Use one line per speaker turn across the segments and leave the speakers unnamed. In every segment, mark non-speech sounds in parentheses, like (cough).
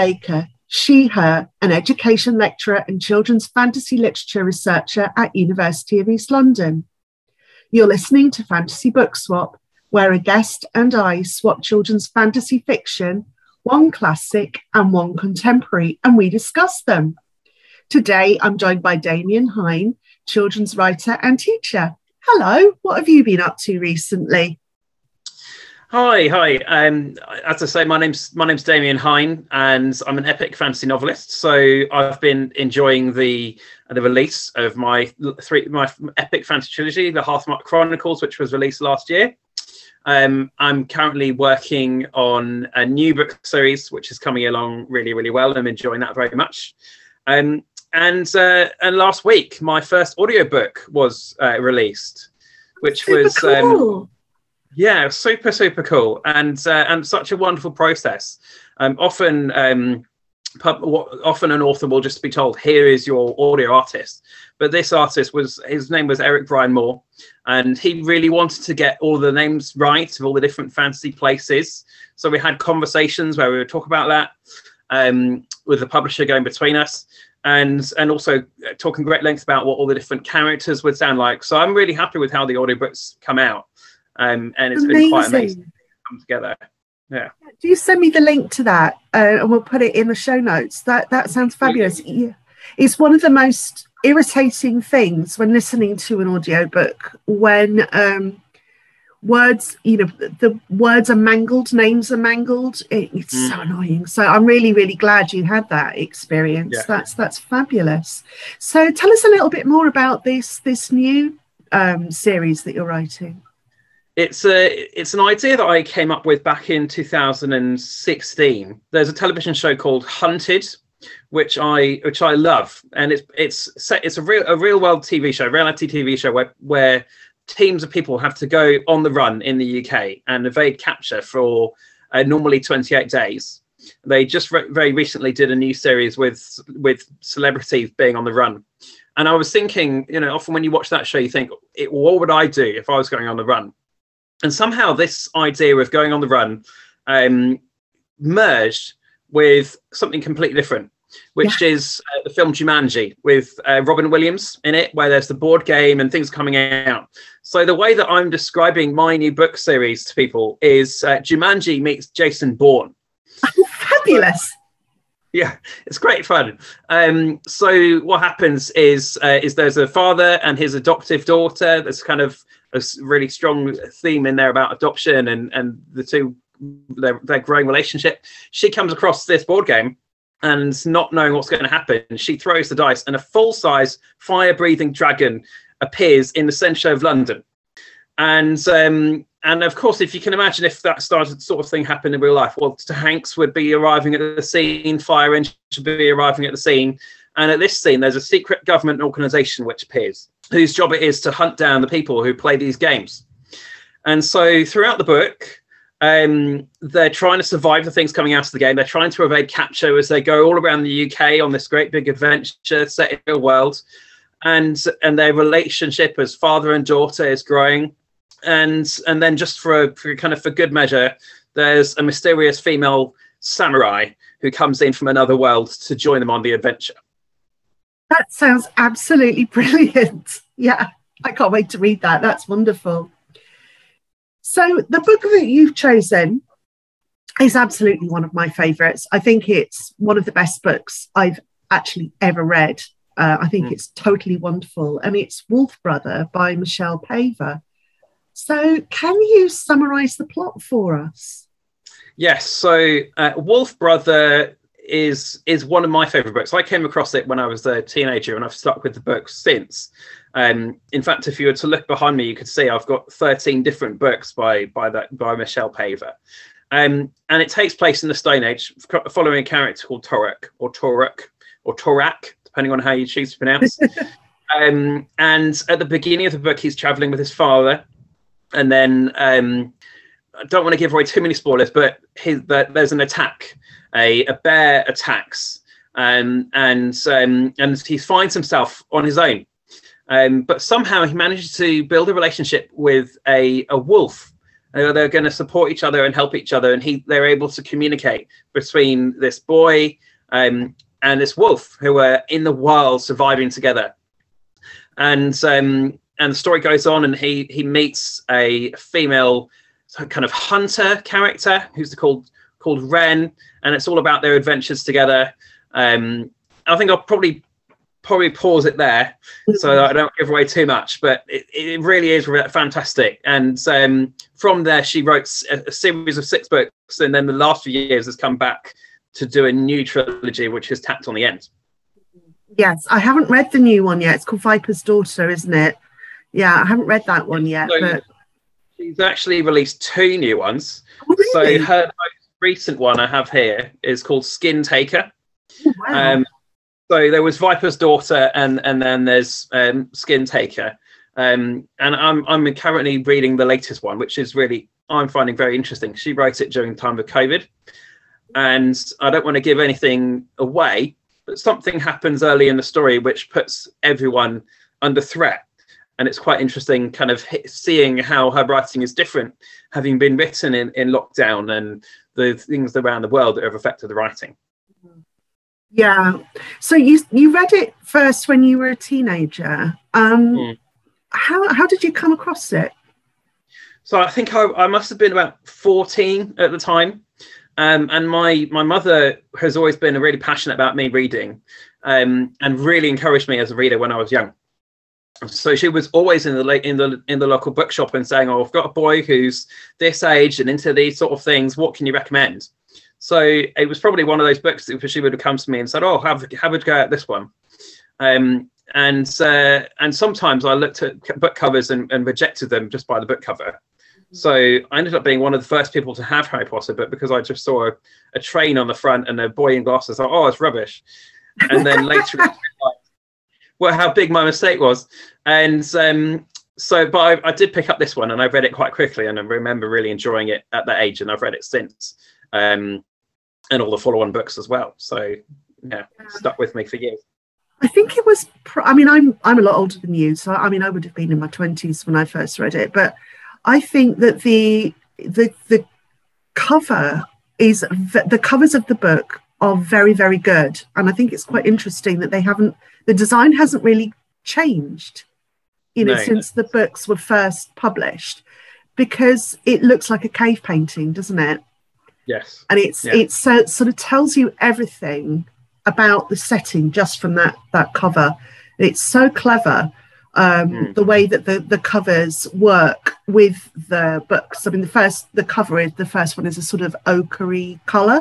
Baker, she, her, an education lecturer and children's fantasy literature researcher at University of East London. You're listening to Fantasy Book Swap, where a guest and I swap children's fantasy fiction, one classic and one contemporary, and we discuss them. Today, I'm joined by Damien Hine, children's writer and teacher. Hello, what have you been up to recently?
Hi, hi. Um, as I say, my name's my name's Damien Hine, and I'm an epic fantasy novelist. So I've been enjoying the the release of my three my epic fantasy trilogy, the Hearthmark Chronicles, which was released last year. Um, I'm currently working on a new book series, which is coming along really, really well. I'm enjoying that very much. Um, and uh, and last week, my first audiobook was uh, released, which
Super
was
cool.
Yeah, super, super cool, and uh, and such a wonderful process. Um, often, um, pub, often an author will just be told, "Here is your audio artist," but this artist was his name was Eric Brian Moore, and he really wanted to get all the names right of all the different fantasy places. So we had conversations where we would talk about that um, with the publisher going between us. And and also talking great length about what all the different characters would sound like. So I'm really happy with how the audiobooks come out um, and it's
amazing.
been quite amazing to come together. Yeah.
Do you send me the link to that, uh, and we'll put it in the show notes? That that sounds fabulous. Yeah. It's one of the most irritating things when listening to an audiobook when um, words, you know, the words are mangled, names are mangled. It, it's mm. so annoying. So I'm really, really glad you had that experience. Yeah. That's that's fabulous. So tell us a little bit more about this this new um, series that you're writing
it's a it's an idea that I came up with back in 2016. There's a television show called Hunted, which I which I love, and it's it's set, it's a real a real world TV show, reality TV show where where teams of people have to go on the run in the UK and evade capture for uh, normally 28 days. They just re- very recently did a new series with with celebrities being on the run. And I was thinking, you know, often when you watch that show, you think, what would I do if I was going on the run? And somehow this idea of going on the run um, merged with something completely different which yeah. is uh, the film Jumanji with uh, Robin Williams in it, where there's the board game and things coming out. So the way that I'm describing my new book series to people is uh, Jumanji meets Jason Bourne. (laughs)
Fabulous.
Yeah, it's great fun. Um, so what happens is uh, is there's a father and his adoptive daughter. There's kind of a really strong theme in there about adoption and and the two their, their growing relationship. She comes across this board game and not knowing what's going to happen, she throws the dice, and a full size fire breathing dragon appears in the centre of London. And um, and of course, if you can imagine if that started sort of thing happened in real life, well, Hanks would be arriving at the scene, fire engine would be arriving at the scene, and at this scene, there's a secret government organisation which appears whose job it is to hunt down the people who play these games. And so throughout the book, um, they're trying to survive the things coming out of the game. They're trying to evade capture as they go all around the UK on this great big adventure set in the world. And and their relationship as father and daughter is growing. And and then just for, for kind of for good measure, there's a mysterious female samurai who comes in from another world to join them on the adventure.
That sounds absolutely (laughs) brilliant. Yeah, I can't wait to read that. That's wonderful. So, the book that you've chosen is absolutely one of my favorites. I think it's one of the best books I've actually ever read. Uh, I think mm. it's totally wonderful. And it's Wolf Brother by Michelle Paver. So, can you summarize the plot for us?
Yes. So, uh, Wolf Brother is is one of my favorite books. I came across it when I was a teenager, and I've stuck with the book since. Um, in fact, if you were to look behind me, you could see I've got 13 different books by by that by Michelle Paver. Um, and it takes place in the Stone Age, following a character called Torak or Torak or Torak, depending on how you choose to pronounce. (laughs) um, and at the beginning of the book, he's traveling with his father, and then um, I don't want to give away too many spoilers, but his, there's an attack a, a bear attacks um, and um, and he finds himself on his own. Um, but somehow he manages to build a relationship with a, a wolf Uh, they're going to support each other and help each other, and he they're able to communicate between this boy um, and this wolf who are in the wild surviving together. And um, and the story goes on, and he he meets a female kind of hunter character who's called called Ren, and it's all about their adventures together. Um, I think I'll probably probably pause it there so I don't give away too much. But it, it really is fantastic. And um, from there, she wrote a, a, series of six books, and then the last few years has come back to do a new trilogy, which is tacked on the end.
Yes, I haven't read the new one yet. It's called Viper's Daughter, isn't it? Yeah, I haven't read that one yet. So but...
She's actually released two new ones. Oh, really? So her recent one I have here is called Skin Taker. Oh, wow. Um, so there was Viper's daughter, and and then there's um, Skin Taker, um, and I'm I'm currently reading the latest one, which is really I'm finding very interesting. She wrote it during the time of COVID, and I don't want to give anything away, but something happens early in the story which puts everyone under threat, and it's quite interesting, kind of seeing how her writing is different, having been written in in lockdown and the things around the world that have affected the writing.
Yeah. So you you read it first when you were a teenager. Um, mm. How how did you come across it?
So I think I, I must have been about fourteen at the time, um, and my my mother has always been really passionate about me reading, um, and really encouraged me as a reader when I was young. So she was always in the in the in the local bookshop and saying, "Oh, I've got a boy who's this age and into these sort of things. What can you recommend?" So it was probably one of those books that she would have come to me and said, "Oh, have have a go at this one." Um, and uh, and sometimes I looked at book covers and, and rejected them just by the book cover. Mm-hmm. So I ended up being one of the first people to have Harry Potter, but because I just saw a, a train on the front and a boy in glasses, I thought, "Oh, it's rubbish." And then later, (laughs) well, how big my mistake was, and um, so but I, I, did pick up this one and I read it quite quickly and I remember really enjoying it at that age and I've read it since. Um, and all the follow-on books as well. So yeah, stuck with me for years.
I think it was. I mean, I'm I'm a lot older than you, so I mean, I would have been in my twenties when I first read it. But I think that the the the cover is the covers of the book are very very good, and I think it's quite interesting that they haven't the design hasn't really changed, you know, no. since the books were first published, because it looks like a cave painting, doesn't it?
Yes.
And it's yeah. it's so sort of tells you everything about the setting just from that that cover. It's so clever um, mm. the way that the the covers work with the books. I mean, the first the cover is the first one is a sort of ochre color,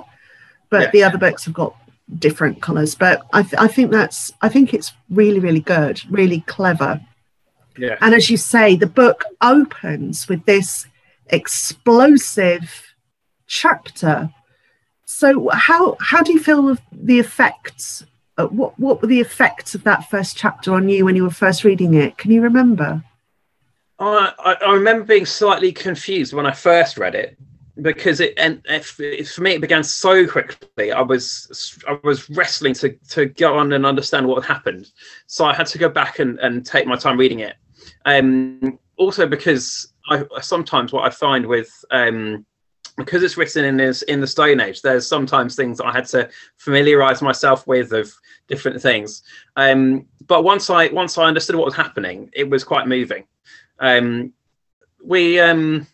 but yeah. the other books have got different colors. But I, th- I think that's I think it's really really good, really clever.
Yeah.
And as you say, the book opens with this explosive chapter. So how how do you feel of the effects? Uh, what what were the effects of that first chapter on you when you were first reading it? Can you remember?
I, I remember being slightly confused when I first read it because it and if, if, for me it began so quickly. I was I was wrestling to to go on and understand what happened, so I had to go back and, and take my time reading it. Um, also because I sometimes what I find with um, because it's written in this in the Stone Age, there's sometimes things I had to familiarize myself with of different things. Um, but once I once I understood what was happening, it was quite moving. Um, we um,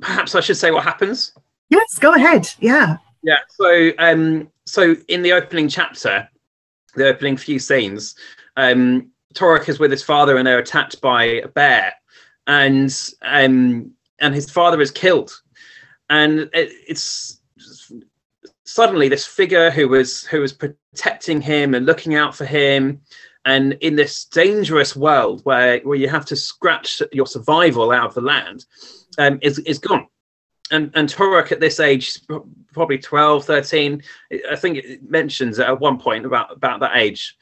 perhaps I should say what happens.
Yes, go ahead. Yeah.
Yeah. So um, so in the opening chapter, the opening few scenes, um, Torak is with his father and they're attacked by a bear, and um, and his father is killed and it, it's suddenly this figure who was who was protecting him and looking out for him and in this dangerous world where where you have to scratch your survival out of the land um, is, is gone. And and Torak at this age probably 12 13 i think it mentions at one point about about that age.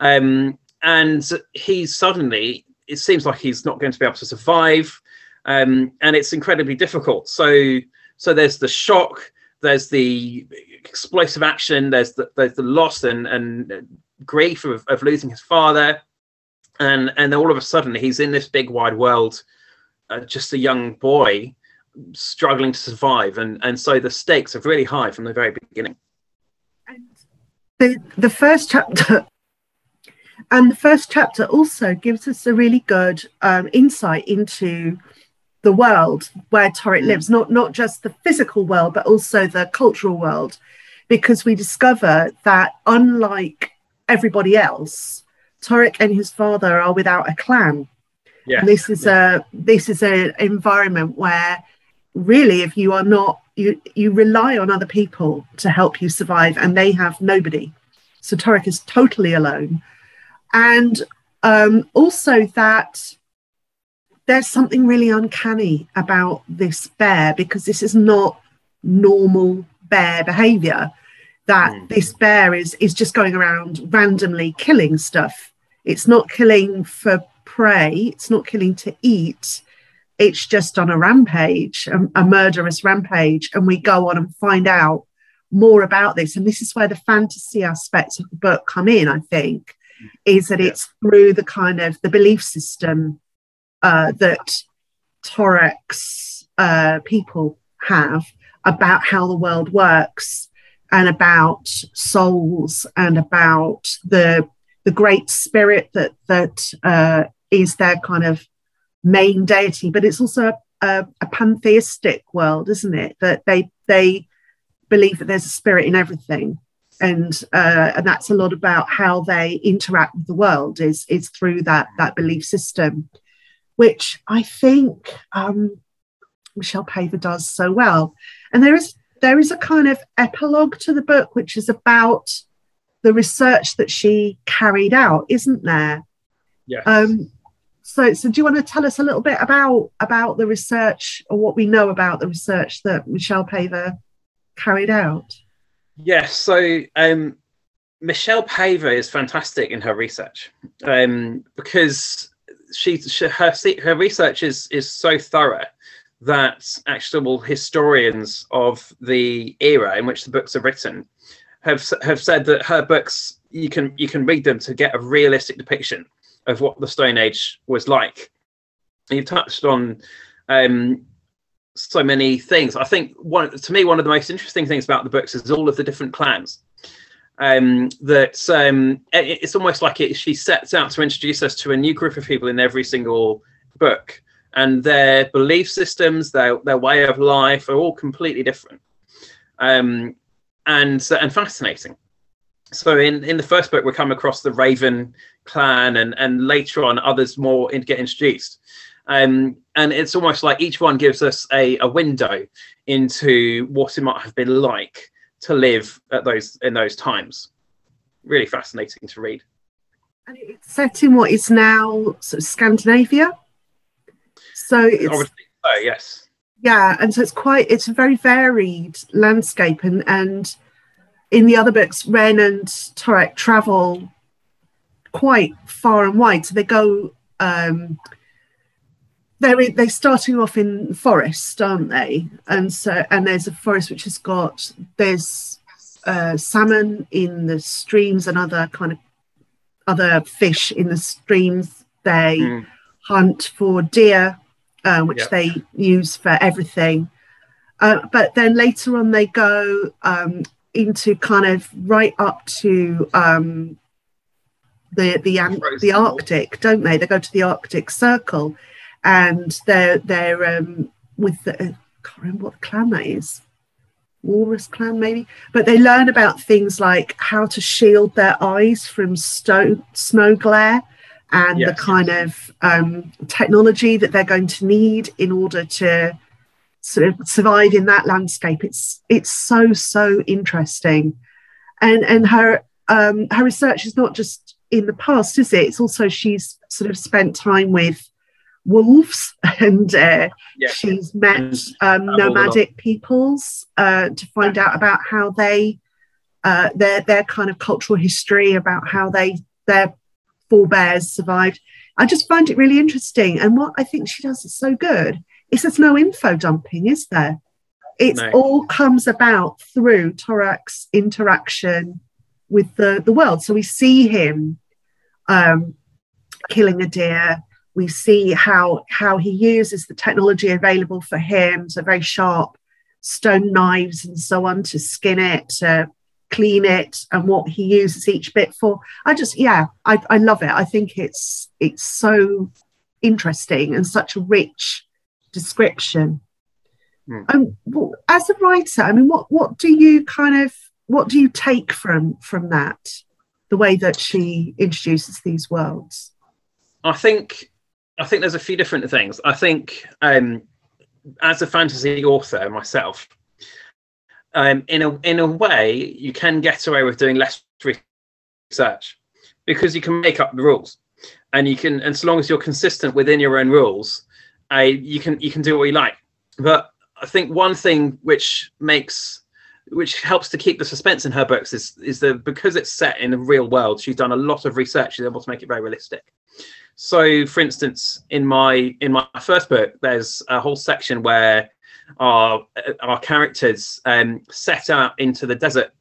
Um, and he suddenly it seems like he's not going to be able to survive um, and it's incredibly difficult. So so there's the shock, there's the explosive action, there's the there's the loss and and grief of, of losing his father, and and then all of a sudden he's in this big wide world uh, just a young boy struggling to survive, and and so the stakes are really high from the very beginning.
And the the first chapter. And the first chapter also gives us a really good um, insight into the world where Torak mm. lives, not not just the physical world, but also the cultural world, because we discover that unlike everybody else, Torak and his father are without a clan.
Yes.
And this is yeah. a this is an environment where really if you are not you you rely on other people to help you survive and they have nobody. So Torak is totally alone. And um, also that there's something really uncanny about this bear because this is not normal bear behavior that mm. this bear is is just going around randomly killing stuff it's not killing for prey. It's not killing to eat. It's just on a rampage a, a murderous rampage. And we go on and find out more about this. And this is where the fantasy aspects of the book come in i think is that it's through the kind of the belief system uh, that Torak's uh, people have about how the world works and about souls and about the the great spirit that that uh, is their kind of main deity. But it's also a, a, pantheistic world, isn't it? That they they believe that there's a spirit in everything and uh, and that's a lot about how they interact with the world is is through that that belief system which I think um, Michelle Paver does so well. And there is there is a kind of epilogue to the book, which is about the research that she carried out, isn't there?
Yes.
Um, so, so do you want to tell us a little bit about about the research or what we know about the research that Michelle Paver carried out?
Yes. So, um, Michelle Paver is fantastic in her research um, because she, she her her research is is so thorough that actual historians of the era in which the books are written have have said that her books you can you can read them to get a realistic depiction of what the Stone Age was like. You've touched on um, so many things. I think one to me one of the most interesting things about the books is all of the different clans um, that um, it, it's almost like it, she sets out to introduce us to a new group of people in every single book, and their belief systems, their their way of life are all completely different, um, and and fascinating. So in in the first book, we come across the Raven clan, and and later on others more in, get introduced. Um, and it's almost like each one gives us a, a window into what it might have been like to live at those in those times. Really fascinating to read.
And it's set in what is now sort of Scandinavia. So it's
oh yes.
Yeah, and so it's quite it's a very varied landscape and and in the other books, Ren and Torak travel quite far and wide. So they go um they're they're starting off in forest, aren't they? And so and there's a forest which has got there's uh, salmon in the streams and other kind of other fish in the streams. They mm. hunt for deer, uh, which yep. they use for everything. Uh, but then later on, they go um, into kind of right up to um, the the the Arctic, don't they? They go to the Arctic Circle, and they're they're um, with the I can't remember what the clan that is. Walrus clan, maybe, but they learn about things like how to shield their eyes from sto- snow glare and yes. the kind of um, technology that they're going to need in order to sort of survive in that landscape. It's it's so so interesting, and and her um, her research is not just in the past, is it? It's also she's sort of spent time with wolves (laughs) and uh, yeah. she's met um, nomadic peoples uh, to find out about how they uh, their their kind of cultural history about how they their forebears survived i just find it really interesting and what i think she does is so good is there's no info dumping is there it no. all comes about through Torak's interaction with the, the world. So we see him um, killing a deer, we see how how he uses the technology available for him, so very sharp stone knives and so on to skin it, to clean it, and what he uses each bit for. I just yeah, I, I love it. I think it's it's so interesting and such a rich description. Mm. Um, as a writer, I mean, what what do you kind of what do you take from from that? The way that she introduces these worlds.
I think I think there's a few different things. I think um, as a fantasy author myself, um, in a in a way, you can get away with doing less research because you can make up the rules, and you can, and so long as you're consistent within your own rules, uh, you can you can do what you like. But I think one thing which makes which helps to keep the suspense in her books is is that because it's set in the real world, she's done a lot of research. She's able to make it very realistic. So, for instance, in my in my first book, there's a whole section where our our characters um, set out into the desert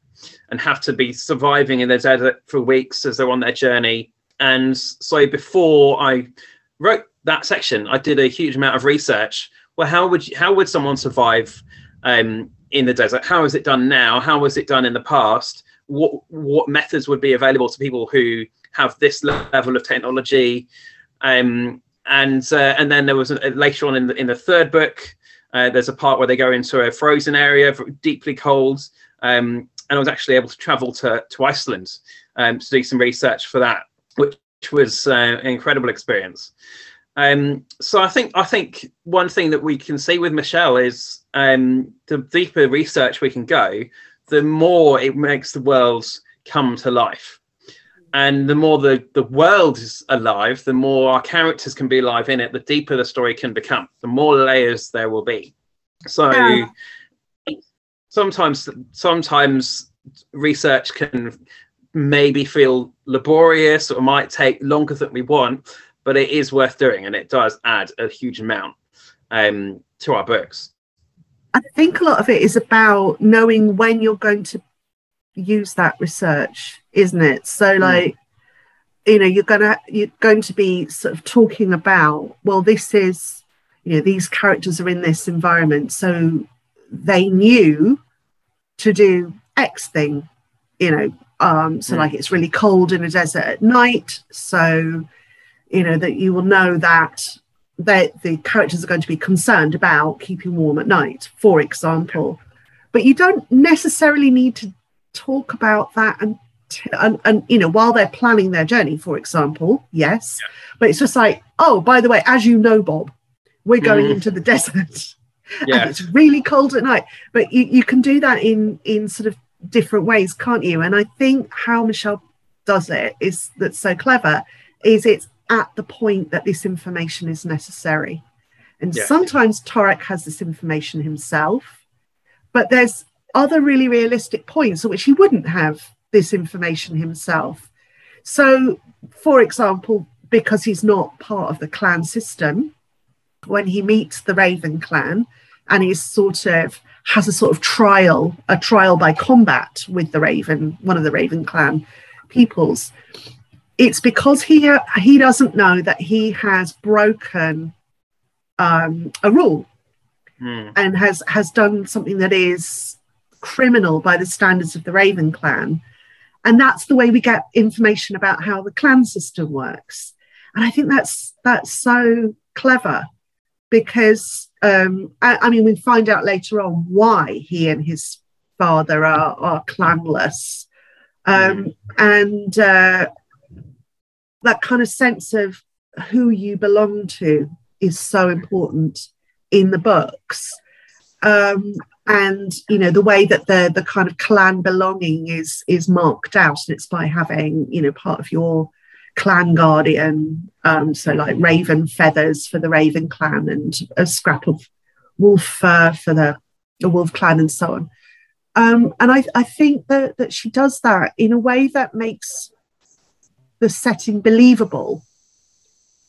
and have to be surviving in the desert for weeks as they're on their journey. And so, before I wrote that section, I did a huge amount of research. Well, how would you, how would someone survive um, in the desert? How is it done now? How was it done in the past? What what methods would be available to people who have this level of technology. Um, and uh, and then there was a, later on in the in the third book, uh, there's a part where they go into a frozen area, deeply cold. Um, and I was actually able to travel to to Iceland um, to do some research for that, which was uh, an incredible experience. Um, so I think I think one thing that we can see with Michelle is um, the deeper research we can go, the more it makes the world come to life and the more the, the world is alive, the more our characters can be alive in it, the deeper the story can become, the more layers there will be. So yeah. sometimes sometimes research can maybe feel laborious or might take longer than we want, but it is worth doing and it does add a huge amount um, to our books.
I think a lot of it is about knowing when you're going to use that research isn't it so hmm. like you know you're gonna you're going to be sort of talking about well this is you know these characters are in this environment so they knew to do x thing you know um so mm. like it's really cold in a desert at night so you know that you will know that that the characters are going to be concerned about keeping warm at night for example but you don't necessarily need to talk about that and and, and you know while they're planning their journey for example yes yeah. but it's just like oh by the way as you know bob we're going mm. into the (laughs) desert yeah. and it's really cold at night but you, you can do that in in sort of different ways can't you and i think how michelle does it is that's so clever is it's at the point that this information is necessary and yeah. sometimes Torak has this information himself but there's other really realistic points at which he wouldn't have this information himself. So, for example, because he's not part of the clan system, when he meets the Raven clan and he's sort of has a sort of trial, a trial by combat with the Raven, one of the Raven clan peoples, it's because he he doesn't know that he has broken um, a rule mm. and has has done something that is criminal by the standards of the Raven clan. And that's the way we get information about how the clan system works. And I think that's that's so clever because um, I, I, mean we find out later on why he and his father are, are clanless. Um, mm. and uh, that kind of sense of who you belong to is so important in the books. Um, and you know the way that the the kind of clan belonging is is marked out and it's by having you know part of your clan guardian um so like raven feathers for the raven clan and a scrap of wolf fur for the, the wolf clan and so on um and i i think that that she does that in a way that makes the setting believable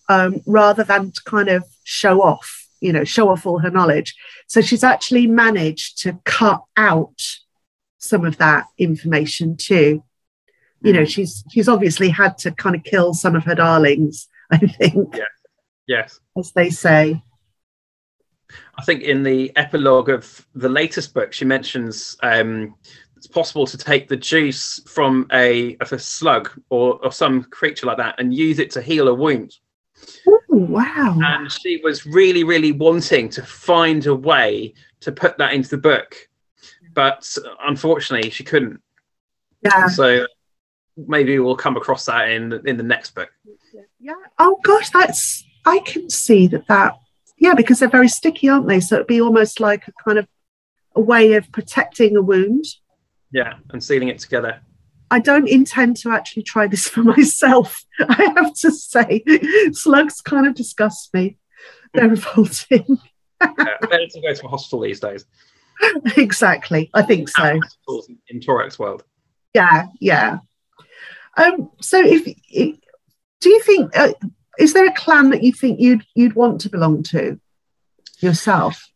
um rather than to kind of show off you know, show off all her knowledge. So she's actually managed to cut out some of that information too. You know, mm. she's she's obviously had to kind of kill some of her darlings, (laughs) I think.
Yeah. Yes.
as they say.
I think in the epilogue of the latest book, she mentions um, it's possible to take the juice from a, of a slug or, or some creature like that and use it to heal a wound.
Oh, wow.
And she was really, really wanting to find a way to put that into the book, but unfortunately, she couldn't.
Yeah.
So maybe we'll come across that in in the next book.
Yeah. Oh gosh, that's I can see that that yeah, because they're very sticky, aren't they? So it'd be almost like a kind of a way of protecting a wound.
Yeah, and sealing it together.
I don't intend to actually try this (laughs) for myself. I have to say, slugs kind of disgust me. They're (laughs) revolting.
yeah, (laughs) better to go to a hospital these days.
exactly. I think so.
In Torak's world.
Yeah, yeah. Um, so, if do you think uh, is there a clan that you think you'd you'd want to belong to yourself?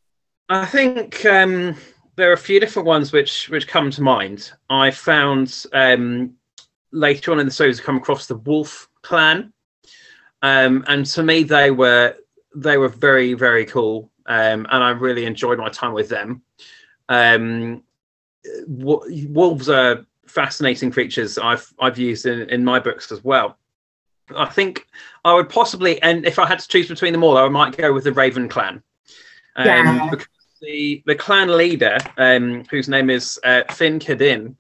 I think um, there are a few different ones which which come to mind. I found um, later on in the series, I come across the Wolf clan, um, and to me they were they were very very cool, um, and I really enjoyed my time with them. Um, w- wolves are fascinating creatures I've I've used in, in my books as well. I think I would possibly, and if I had to choose between them all, I might go with the Raven clan. Um,
Yeah.
because the the clan leader, um, whose name is uh, Fin-Kedinn,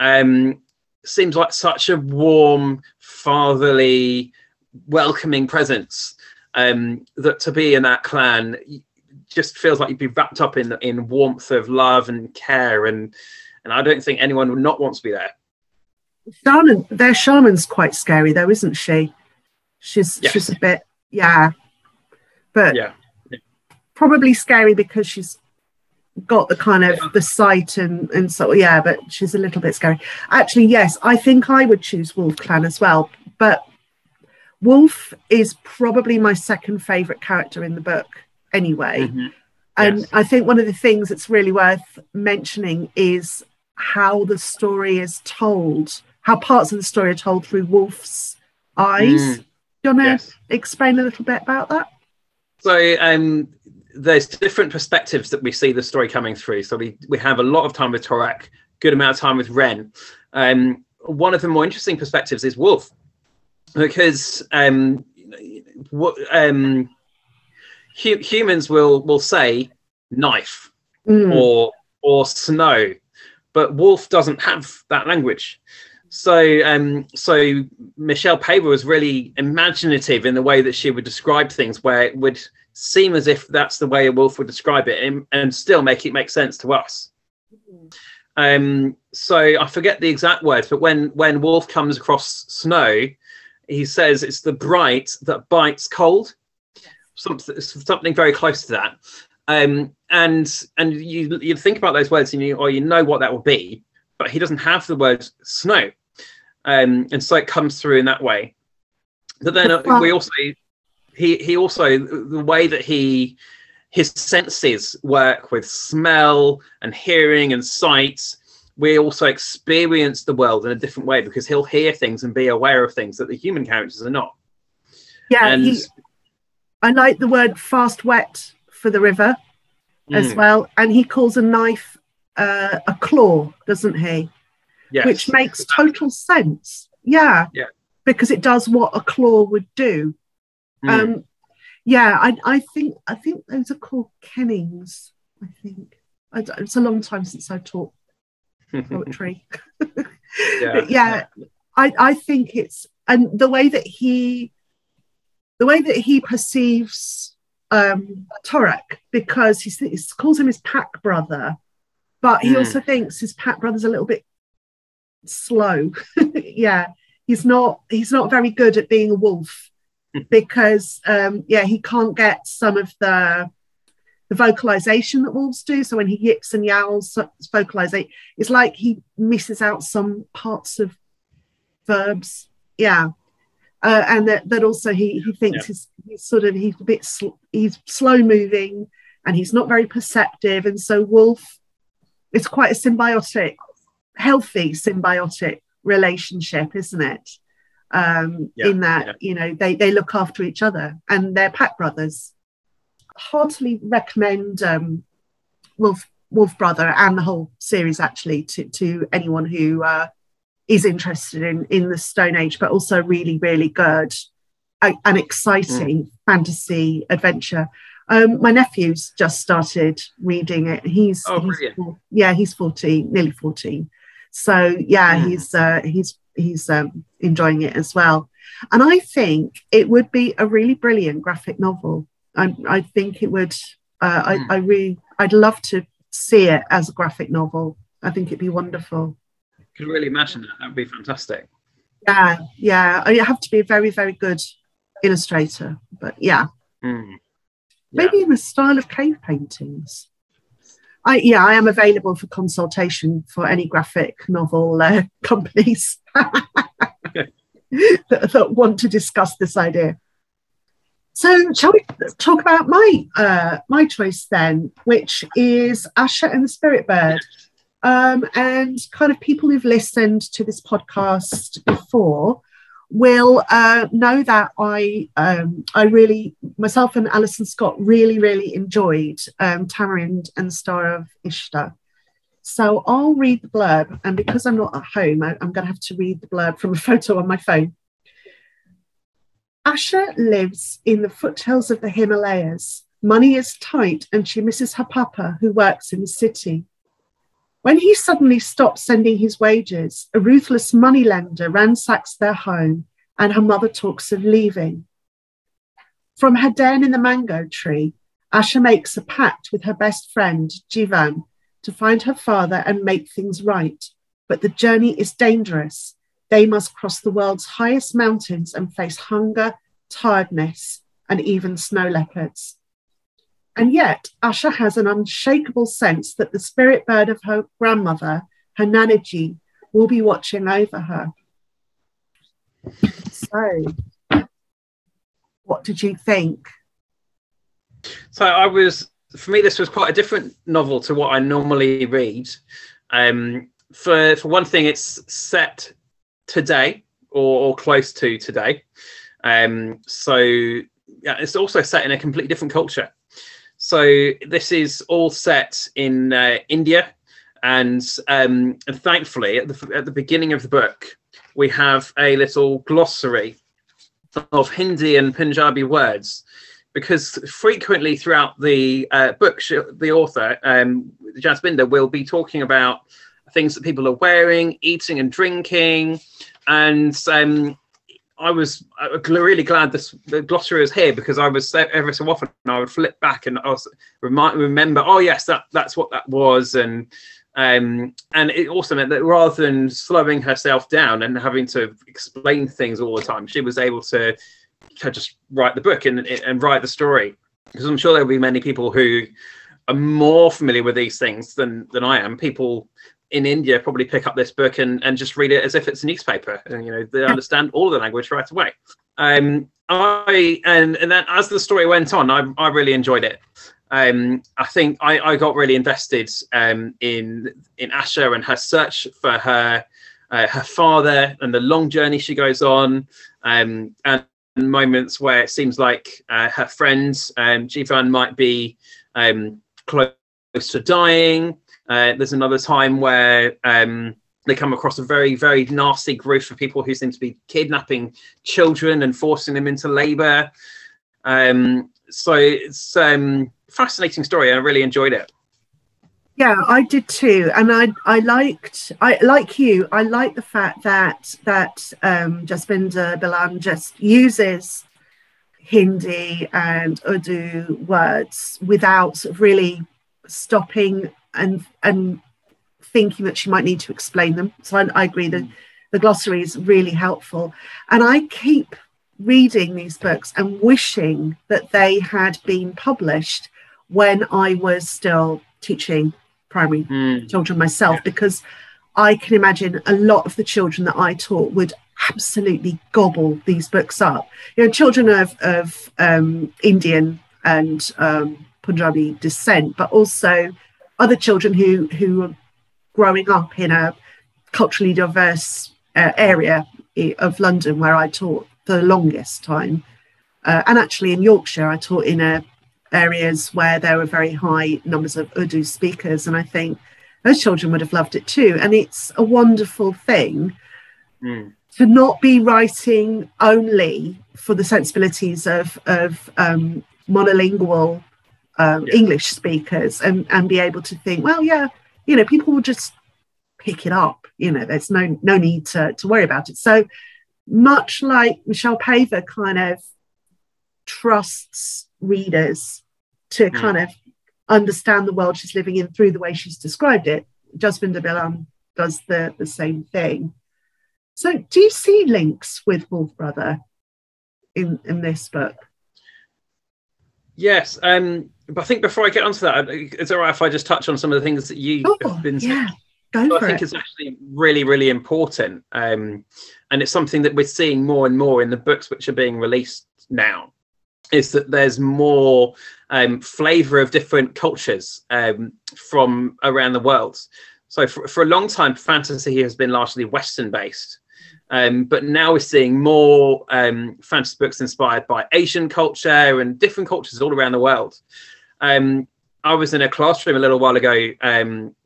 um, seems like such a warm, fatherly, welcoming presence. Um, that to be in that clan just feels like you'd be wrapped up in in warmth of love and care, and and I don't think anyone would not want to be there.
Shaman, their shaman's quite scary though, isn't she? She's
Yes.
she's a bit yeah, but
Yeah.
probably scary because she's got the kind of the sight and and so yeah, but she's a little bit scary. Actually, yes, I think I would choose Wolf Clan as well, but Wolf is probably my second favorite character in the book anyway.
Mhm.
And
Yes.
I think one of the things that's really worth mentioning is how the story is told, how parts of the story are told through Wolf's eyes.
Mm.
Do you want to
Yes.
explain a little bit about that?
So um, there's different perspectives that we see the story coming through. So we, we have a lot of time with Torak, good amount of time with Ren. Um, one of the more interesting perspectives is Wolf, because um, what um, hu- humans will will say knife
Mm.
or or snow, but Wolf doesn't have that language. So um, so Michelle Paver was really imaginative in the way that she would describe things, where it would seem as if that's the way a wolf would describe it, and, and still make it make sense to us. Um, so I forget the exact words, but when when Wolf comes across snow, he says it's the bright that bites cold. Something something very close to that. Um, and and you you think about those words and you or you know what that will be, but he doesn't have the word snow, um, and so it comes through in that way. But then uh, we also he he also the way that he his senses work with smell and hearing and sight we also experience the world in a different way because he'll hear things and be aware of things that the human characters are not
Yeah,
and
he, I like the word fast wet for the river as
Mm,
well. And he calls a knife uh, a claw, doesn't he?
yes.
Which makes total sense. Yeah.
Yeah.
Because it does what a claw would do.
Mm,
Um, yeah, I, I think I think those are called kennings. I think I it's a long time since I taught poetry. (laughs) (laughs)
yeah.
But yeah, I, I think it's and the way that he the way that he perceives um Torak because he, he calls him his pack brother, but he
Mm.
also thinks his pack brother's a little bit slow. (laughs) yeah, he's not he's not very good at being a wolf because um yeah he can't get some of the the vocalization that wolves do. So when he yips and yowls, vocalization. It's like he misses out some parts of verbs. Yeah. Uh, and that, that also he, he thinks
Yeah.
he's, he's sort of he's a bit sl- he's slow moving and he's not very perceptive and so wolf it's quite a symbiotic healthy symbiotic relationship isn't it um, yeah, in that yeah. you know they they look after each other and they're pack brothers. Heartily recommend um, Wolf Wolf Brother and the whole series actually to to anyone who uh, is interested in in the Stone Age, but also really really good an exciting mm. fantasy adventure. Um, my nephew's just started reading it. He's,
oh,
he's yeah, he's 14, nearly 14. So yeah, mm. he's uh, he's he's um, enjoying it as well. And I think it would be a really brilliant graphic novel. I, I think it would. Uh, mm. I, I really, I'd love to see it as a graphic novel. I think it'd be wonderful.
I can really imagine that. That would be fantastic.
Yeah, yeah. You have to be a very, very good illustrator, but yeah.
Mm. yeah.
Maybe in the style of cave paintings. I, yeah, I am available for consultation for any graphic novel uh, (laughs) companies that, (laughs) that, want to discuss this idea. So, shall we talk about my uh, my choice then, which is Asha and the Spirit Bird, um, and kind of people who've listened to this podcast before will uh, know that I um, I really myself and Alison Scott really really enjoyed um, Tamarind and Star of Ishta. So I'll read the blurb, and because I'm not at home, I, I'm going to have to read the blurb from a (laughs) photo on my phone. Asha lives in the foothills of the Himalayas. Money is tight, and she misses her papa, who works in the city. When he suddenly stops sending his wages, a ruthless moneylender ransacks their home and her mother talks of leaving. From her den in the mango tree, Asha makes a pact with her best friend, Jivan, to find her father and make things right. But the journey is dangerous. They must cross the world's highest mountains and face hunger, tiredness, and even snow leopards. And yet, Asha has an unshakable sense that the spirit bird of her grandmother, her Nanaji, will be watching over her. So, what did you think?
So, I was, for me, this was quite a different novel to what I normally read. Um, for, for one thing, it's set today or, or close to today. Um, so, yeah, it's also set in a completely different culture. So this is all set in uh, India, and um, and thankfully at the at the beginning of the book we have a little glossary of Hindi and Punjabi words because frequently throughout the uh, book, the author, um, will be talking about things that people are wearing, eating and drinking. And um, I was really glad this the glossary was here because I was every so often I would flip back and I was remind remember oh yes that that's what that was and um, and it also meant that rather than slowing herself down and having to explain things all the time she was able to, just write the book and, and write the story because I'm sure there'll be many people who are more familiar with these things than than I am people in India probably pick up this book and, and just read it as if it's a newspaper, and you know they understand all the language right away. Um, I and and then as the story went on, I I really enjoyed it. Um, I think I, I got really invested um, in in Asha and her search for her uh, her father and the long journey she goes on, um, and moments where it seems like uh, her friend um, Jivan might be um, close to dying. Uh, there's another time where um, they come across a very, very nasty group of people who seem to be kidnapping children and forcing them into labor. Um, so it's um, fascinating story. I really enjoyed it.
Yeah, I did too, and I I liked I like you. I like the fact that that um, Jasbinder Bilan just uses Hindi and Urdu words without really stopping and and thinking that she might need to explain them. So I, I agree that the glossary is really helpful, and I keep reading these books and wishing that they had been published when I was still teaching primary mm. children myself, because I can imagine a lot of the children that I taught would absolutely gobble these books up. You know, children of, of um, Indian and um, Punjabi descent, but also other children who who are growing up in a culturally diverse uh, area of London, where I taught for the longest time, uh, and actually in Yorkshire, I taught in a, areas where there were very high numbers of Urdu speakers, and I think those children would have loved it too. And it's a wonderful thing mm. to not be writing only for the sensibilities of of um, monolingual um, yeah. English speakers and and be able to think, well, yeah, you know, people will just pick it up. You know, there's no no need to to worry about it. So much like Michelle Paver kind of trusts readers to mm. kind of understand the world she's living in through the way she's described it. Jasbinder Bilan does the, the same thing. So do you see links with Wolf Brother in, in this book?
Yes, um, but I think before I get onto that, it's all right if I just touch on some of the things that you oh, have been saying. Yeah.
Go
I think
it.
it's actually really, really important, um, and it's something that we're seeing more and more in the books which are being released now. Is that there's more um, flavor of different cultures um, from around the world. So for, for a long time, fantasy has been largely Western based, um, but now we're seeing more um, fantasy books inspired by Asian culture and different cultures all around the world. Um, I was in a classroom a little while ago um,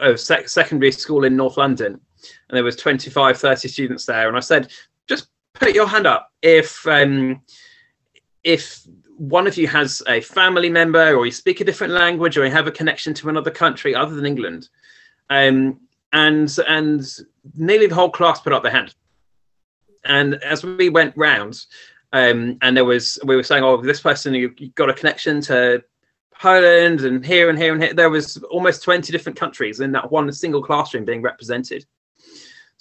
of sec- secondary school in North London, and there was 25, 30 students there, and I said, just put your hand up if um, if one of you has a family member or you speak a different language or you have a connection to another country other than England. Um, and and nearly the whole class put up their hand. And as we went round, um, and there was we were saying, oh, this person you, you got a connection to Poland and here and here and here. There was almost 20 different countries in that one single classroom being represented.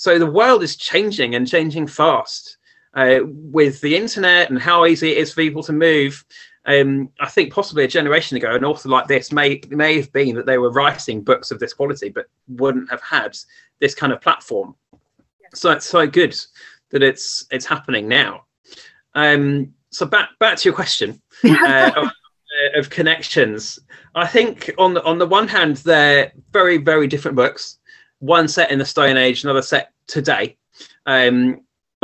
So the world is changing and changing fast uh, with the internet and how easy it is for people to move. Um, I think possibly a generation ago, an author like this may may have been that they were writing books of this quality, but wouldn't have had this kind of platform. So it's so good that it's it's happening now. Um, so back back to your question (laughs) uh, of, uh, of, connections. I think on the on the one hand, they're very very different books. One set in the Stone Age, another set today. Um,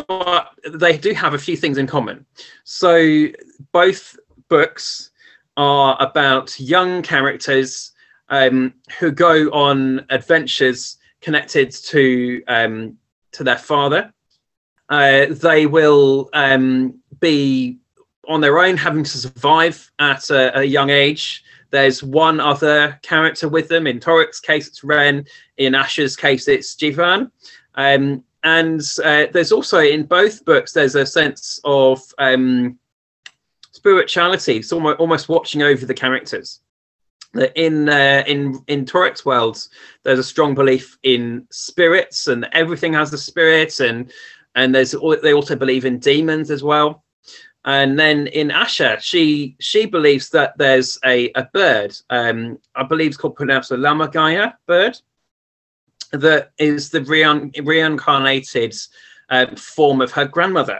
but they do have a few things in common. So both books are about young characters um, who go on adventures connected to um, to their father. Uh, they will um, be on their own, having to survive at a, a, young age. There's one other character with them. In Torak's case, it's Ren. In Asha's case, it's Jivan. Um, and uh, there's also in both books there's a sense of um, spirituality, so almost, almost watching over the characters. In uh, in in Torak's world, there's a strong belief in spirits, and everything has a spirit, and and there's they also believe in demons as well. And then in Asher, she she believes that there's a, a bird, um, I believe it's called pronounced a lammergeier bird, that is the rein- reincarnated uh, form of her grandmother,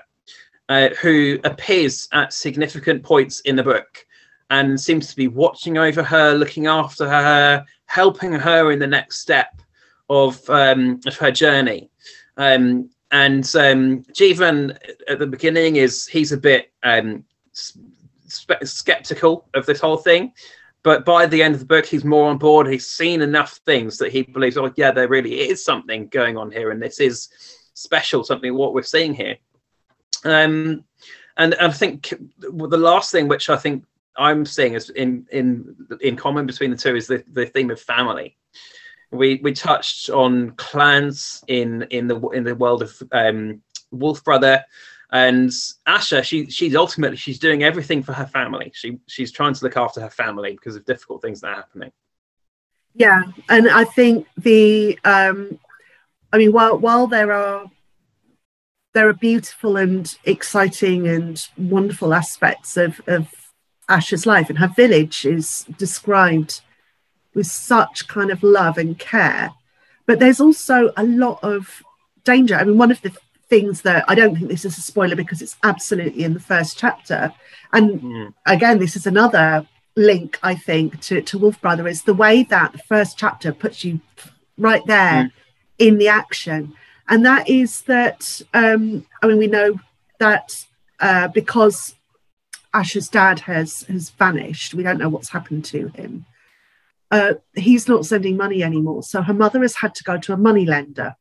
uh, who appears at significant points in the book and seems to be watching over her, looking after her, helping her in the next step of, um, of her journey. Um, and um, Jivan at the beginning is he's a bit um, skeptical of this whole thing, but by the end of the book, he's more on board. He's seen enough things that he believes, oh, yeah, there really is something going on here, and this is special, something what we're seeing here. Um, and, I think the last thing, which I think I'm seeing is in in in common between the two, is the, the theme of family. We we touched on clans in in the in the world of um, Wolf Brother and Asha, she she's ultimately she's doing everything for her family. She she's trying to look after her family because of difficult things that are happening.
Yeah, and I think the um, I mean, while while there are there are beautiful and exciting and wonderful aspects of of Asha's life, and her village is described with such kind of love and care. But there's also a lot of danger. I mean, one of the things that I don't think this is a spoiler because it's absolutely in the first chapter. And mm. again, this is another link, I think, to, to Wolf Brother is the way that the first chapter puts you right there mm. in the action. and that is that um, I mean we know that uh, because Asha's dad has has vanished, we don't know what's happened to him. Uh, he's not sending money anymore, so her mother has had to go to a money lender,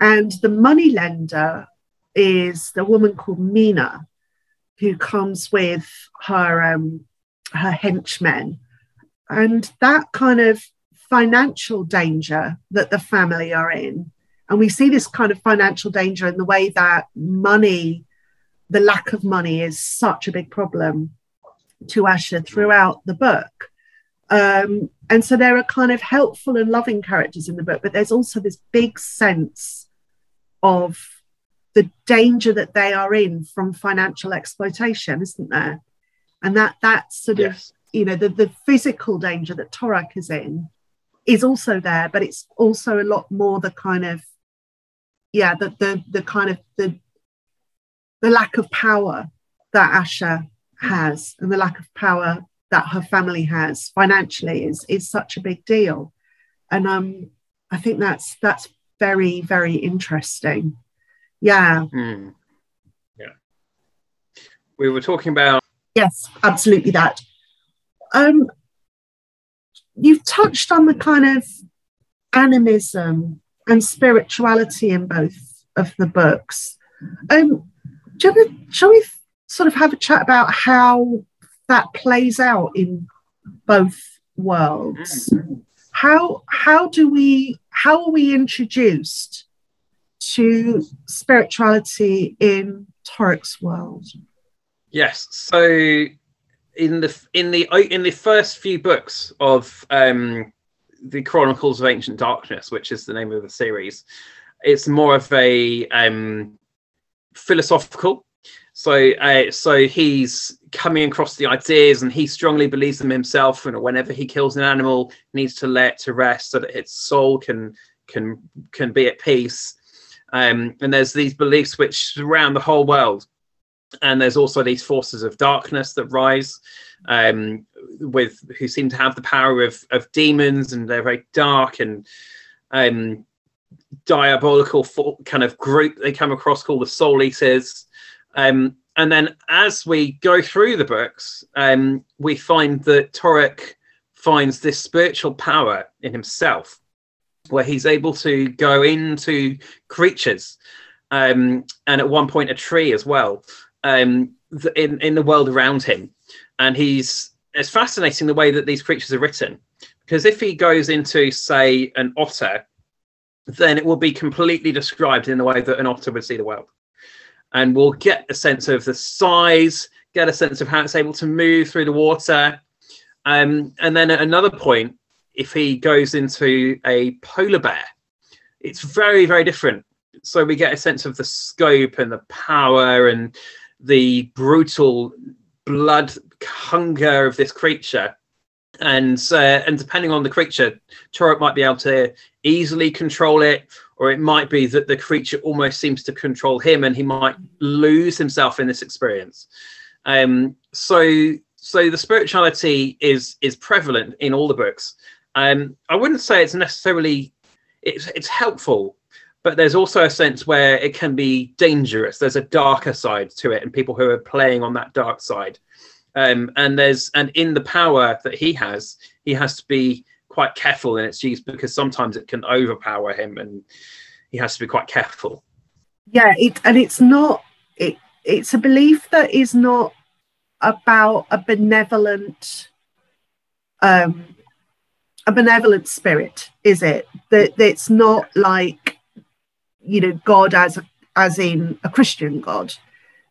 and the money lender is the woman called Mina, who comes with her um, her henchmen, and that kind of financial danger that the family are in and we see this kind of financial danger in the way that money, the lack of money, is such a big problem to Asha throughout the book. Um, and so there are kind of helpful and loving characters in the book, but there's also this big sense of the danger that they are in from financial exploitation, isn't there? And that that sort yes. of you know the, the physical danger that Torak is in is also there, but it's also a lot more the kind of yeah, the the the kind of the the lack of power that Asha has and the lack of power that her family has financially is is such a big deal. And um I think that's that's very, very interesting. Yeah.
Mm. Yeah. We were talking about
Yes, absolutely that. Um you've touched on the kind of animism and spirituality in both of the books. Um, do you shall we sort of have a chat about how that plays out in both worlds? How how do we how are we introduced to spirituality in Torak's world?
Yes. So in the in the in the first few books of um, the Chronicles of Ancient Darkness, which is the name of the series. It's more of a um, philosophical. So, uh, so he's coming across the ideas, and he strongly believes them himself. And whenever he kills an animal, needs to let to rest so that its soul can can can be at peace. Um, and there's these beliefs which surround the whole world and there's also these forces of darkness that rise um, with who seem to have the power of of demons and they're very dark and um, diabolical for, kind of group they come across called the soul eaters um, and then as we go through the books um, we find that Torak finds this spiritual power in himself where he's able to go into creatures um, and at one point a tree as well um, in in the world around him, and he's it's fascinating the way that these creatures are written because if he goes into say an otter, then it will be completely described in the way that an otter would see the world, and we'll get a sense of the size, get a sense of how it's able to move through the water, um, and then at another point, if he goes into a polar bear, it's very very different. So we get a sense of the scope and the power and the brutal blood hunger of this creature. And uh, and depending on the creature Torak might be able to easily control it or it might be that the creature almost seems to control him and he might lose himself in this experience um, so so the spirituality is is prevalent in all the books um, i wouldn't say it's necessarily it's it's helpful but there's also a sense where it can be dangerous. There's a darker side to it, and people who are playing on that dark side. Um, and there's and in the power that he has, he has to be quite careful in its use because sometimes it can overpower him, and he has to be quite careful.
Yeah, it and it's not it. It's a belief that is not about a benevolent um a benevolent spirit is it that it's not like you know God as as in a Christian God,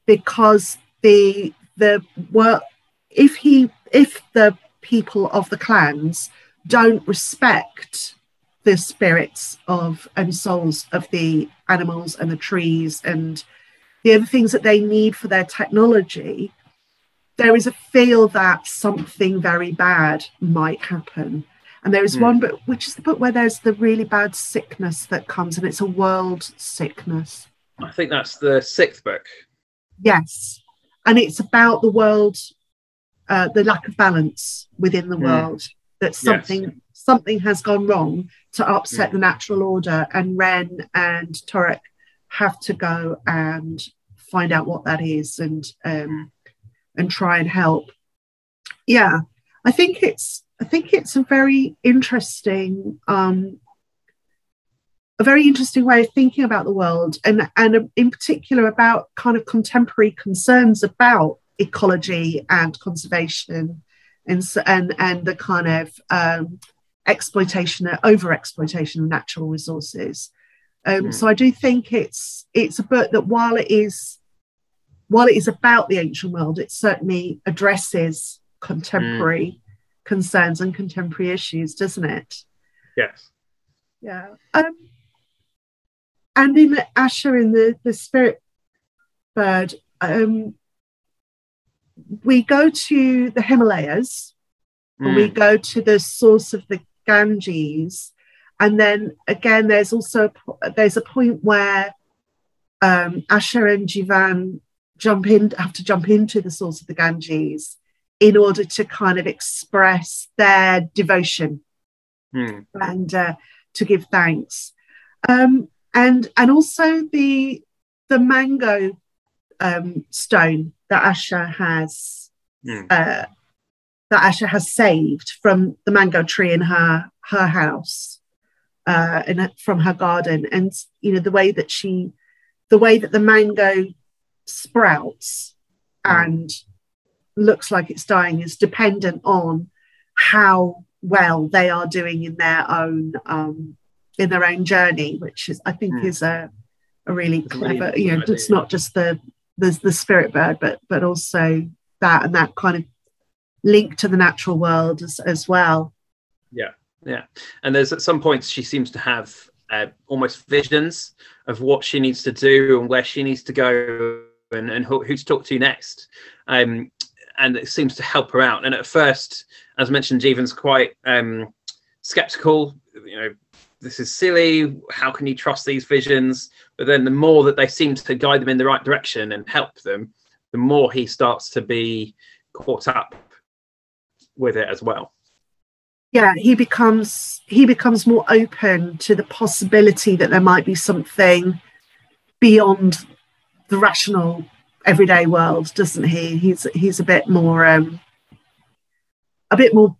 because the the work if he if the people of the clans don't respect the spirits of and souls of the animals and the trees and the other things that they need for their technology, there is a feel that something very bad might happen. And there is mm. one book, which is the book where there's the really bad sickness that comes, and it's a world sickness.
I think that's the sixth book.
Yes. And it's about the world, uh, the lack of balance within the mm. world, that something yes. something has gone wrong to upset the natural order, and Ren and Torak have to go and find out what that is and um, and try and help. Yeah, I think it's I think it's a very interesting um, a very interesting way of thinking about the world and and in particular about kind of contemporary concerns about ecology and conservation and and and the kind of um, exploitation over exploitation of natural resources um, mm. so i do think it's it's a book that while it is while it is about the ancient world it certainly addresses contemporary mm. concerns and contemporary issues doesn't it
yes
yeah um, and in Asha in the the spirit bird um, we go to the Himalayas mm. and we go to the source of the Ganges. And then again, there's also there's a point where um, Asha and Jivan jump in, have to jump into the source of the Ganges in order to kind of express their devotion mm. and uh, to give thanks. Um, and and also the the mango um, stone that Asha has mm. uh, that Asha has saved from the mango tree in her her house, uh, and from her garden, and you know the way that she, the way that the mango sprouts mm. and looks like it's dying is dependent on how well they are doing in their own um, in their own journey, which is I think mm. is a a really it's clever. Really you know, it's not just the there's the spirit bird, but but also that and that kind of link to the natural world as, as well.
Yeah, yeah. And there's at some points she seems to have uh, almost visions of what she needs to do and where she needs to go and, and who, who to talk to next. Um, and it seems to help her out. And at first, as mentioned, Jivan's quite um, skeptical. You know, this is silly. How can you trust these visions? But then the more that they seem to guide them in the right direction and help them, the more he starts to be caught up with it as well.
Yeah, he becomes he becomes more open to the possibility that there might be something beyond the rational everyday world, doesn't he? He's he's a bit more um, a bit more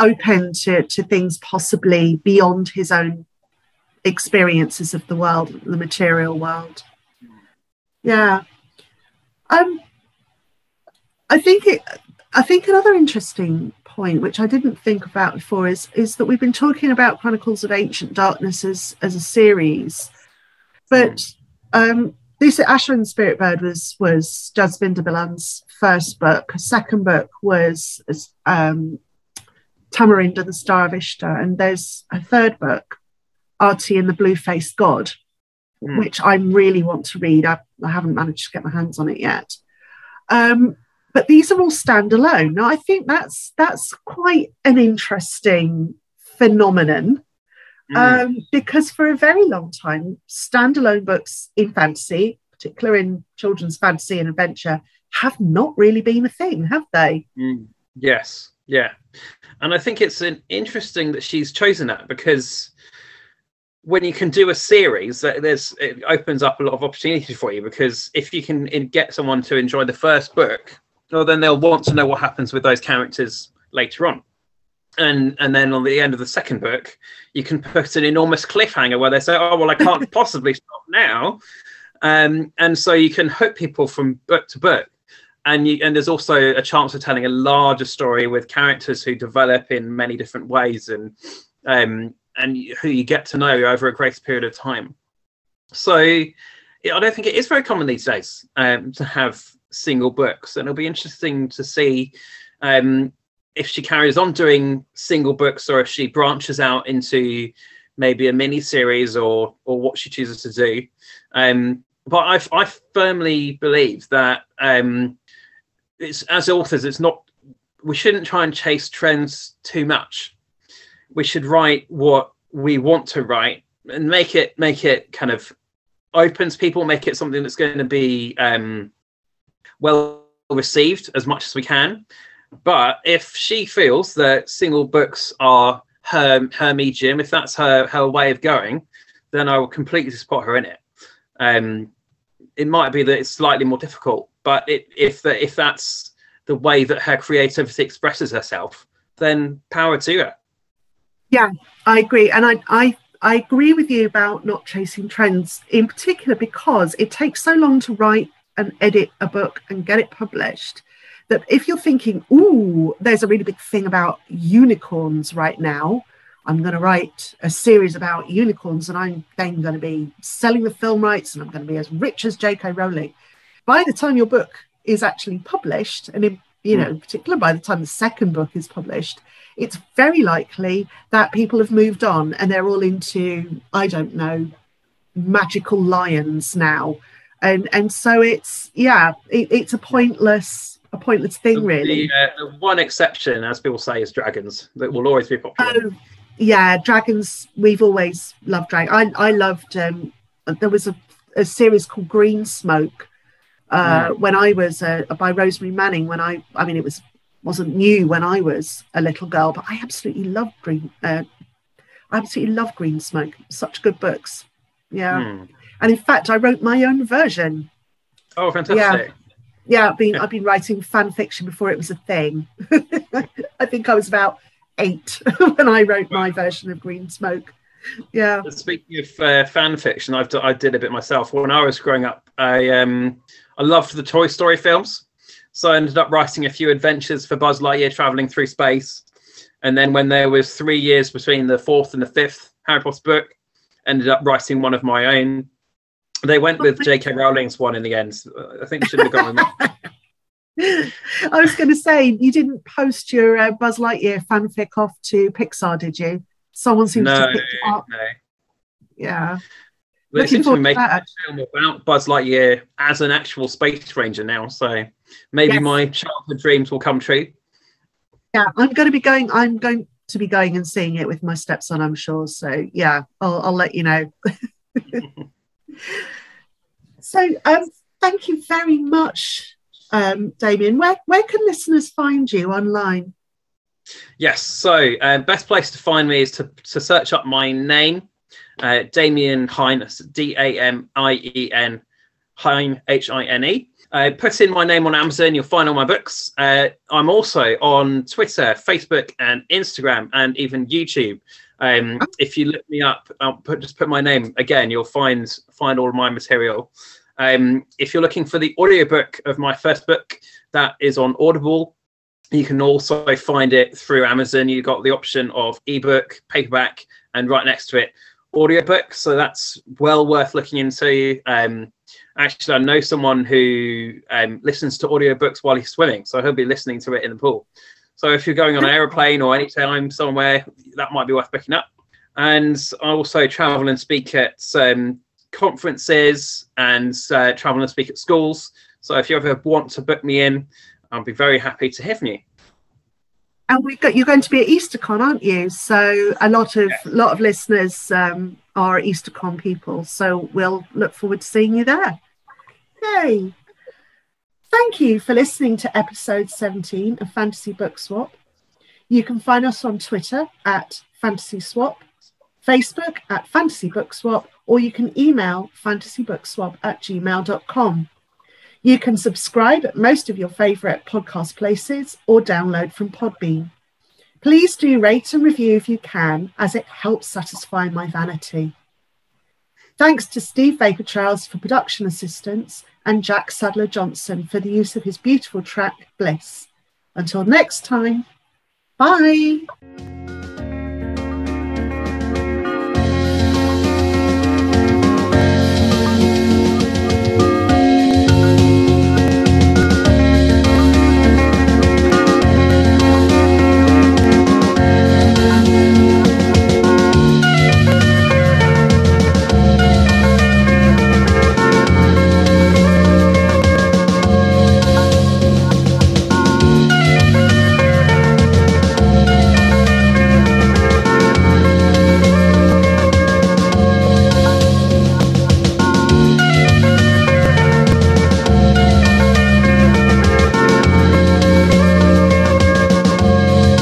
open to, to things possibly beyond his own experiences of the world, the material world. Yeah. Um, I think it. I think another interesting point, which I didn't think about before, is is that we've been talking about Chronicles of Ancient Darkness as as a series, but um, this Asha and the Spirit Bird was was Jasbinder Bilan's first book. Her second book was um, Tamarind and, the Star of Ishta, and there's a third book, Aarti and the Blue Faced God, mm. which I really want to read. I, I, haven't managed to get my hands on it yet. Um, but these are all standalone. Now I think that's that's quite an interesting phenomenon. Mm. Um, because for a very long time, standalone books in fantasy, particularly in children's fantasy and adventure, have not really been a thing, have they?
Mm. Yes, yeah, and I think it's an interesting that she's chosen that because when you can do a series, there's it opens up a lot of opportunity for you because if you can get someone to enjoy the first book, well, then they'll want to know what happens with those characters later on. And and then on the end of the second book, you can put an enormous cliffhanger where they say, "Oh well, I can't (laughs) possibly stop now," um, and so you can hook people from book to book and you, and there's also a chance of telling a larger story with characters who develop in many different ways and um, and who you get to know over a greater period of time. So I don't think it is very common these days um, to have single books, and it'll be interesting to see um, if she carries on doing single books or if she branches out into maybe a mini series or or what she chooses to do. Um, but I, I firmly believe that um, it's as authors, it's not. We shouldn't try and chase trends too much. We should write what we want to write and make it make it kind of opens people, make it something that's going to be um, well received as much as we can. But if she feels that single books are her her medium, if that's her her way of going, then I will completely support her in it. Um, it might be that it's slightly more difficult, but it, if the, if that's the way that her creativity expresses herself, then power to her.
Yeah, I agree, and I I I agree with you about not chasing trends in particular because it takes so long to write and edit a book and get it published that if you're thinking, ooh, there's a really big thing about unicorns right now, I'm going to write a series about unicorns and I'm then going to be selling the film rights and I'm going to be as rich as J.K. Rowling. By the time your book is actually published, and in, you know, in particular by the time the second book is published, it's very likely that people have moved on and they're all into, I don't know, magical lions now. And and so it's yeah, it, it's a pointless a pointless thing, really.
The, uh, the, one exception, as people say, is dragons. That will always be popular.
Oh, yeah, dragons. We've always loved dragons. I I loved. Um, there was a, a series called Green Smoke uh, mm. when I was uh, by Rosemary Manning. When I, I mean, it was wasn't new when I was a little girl, but I absolutely loved Green. Uh, I absolutely love Green Smoke. Such good books. Yeah, mm. and in fact, I wrote my own version.
Oh, fantastic!
Yeah yeah, I've been I've been writing fan fiction before it was a thing. (laughs) I think I was about eight (laughs) when I wrote my version of Green Smoke. Yeah.
Speaking of uh, fan fiction, I've d- I did a bit myself. When I was growing up, I um I loved the Toy Story films, so I ended up writing a few adventures for Buzz Lightyear traveling through space. And then when there was three years between the fourth and the fifth Harry Potter book, ended up writing one of my own they went with J.K. Rowling's one in the end. I think should have gone with (laughs) that. (laughs)
I was going to say you didn't post your uh, Buzz Lightyear fanfic off to Pixar, did you? Someone seems
no,
to pick it up.
No.
Yeah.
Well, Looking forward to make a film about Buzz Lightyear as an actual space ranger now, so maybe yes. my childhood dreams will come true.
Yeah, I'm going to be going. I'm going to be going and seeing it with my stepson. I'm sure. So yeah, I'll, I'll let you know. (laughs) (laughs) so um, thank you very much, um, Damien. Where, where can listeners find you online?
Yes, so uh, best place to find me is to, to search up my name, uh, Damien Hine, D A M I E N, Hine, H I N E. Uh, put in my name on Amazon, you'll find all my books. Uh, I'm also on Twitter, Facebook, and Instagram, and even YouTube. Um, if you look me up, I'll put, just put my name again. You'll find find all of my material. Um, if you're looking for the audiobook of my first book, that is on Audible. You can also find it through Amazon. You've got the option of ebook, paperback, and right next to it, audiobook. So that's well worth looking into. Um, actually, I know someone who um, listens to audiobooks while he's swimming, so he'll be listening to it in the pool. So if you're going on an aeroplane or anytime somewhere, that might be worth picking up. And I also travel and speak at um, conferences and uh, travel and speak at schools. So if you ever want to book me in, I'll be very happy to hear from you.
And we got you're going to be at EasterCon, aren't you? So a lot of yeah. lot of listeners um, are EasterCon people. So we'll look forward to seeing you there. Yay! Thank you for listening to episode 17 of Fantasy Book Swap. You can find us on Twitter at Fantasy Swap, Facebook at Fantasy Book Swap, or you can email fantasybookswap at gmail.com. You can subscribe at most of your favourite podcast places or download from Podbean. Please do rate and review if you can, as it helps satisfy my vanity. Thanks to Steve Vapour-Trails for production assistance and Jack Sadler Johnson for the use of his beautiful track Bliss. Until next time, bye.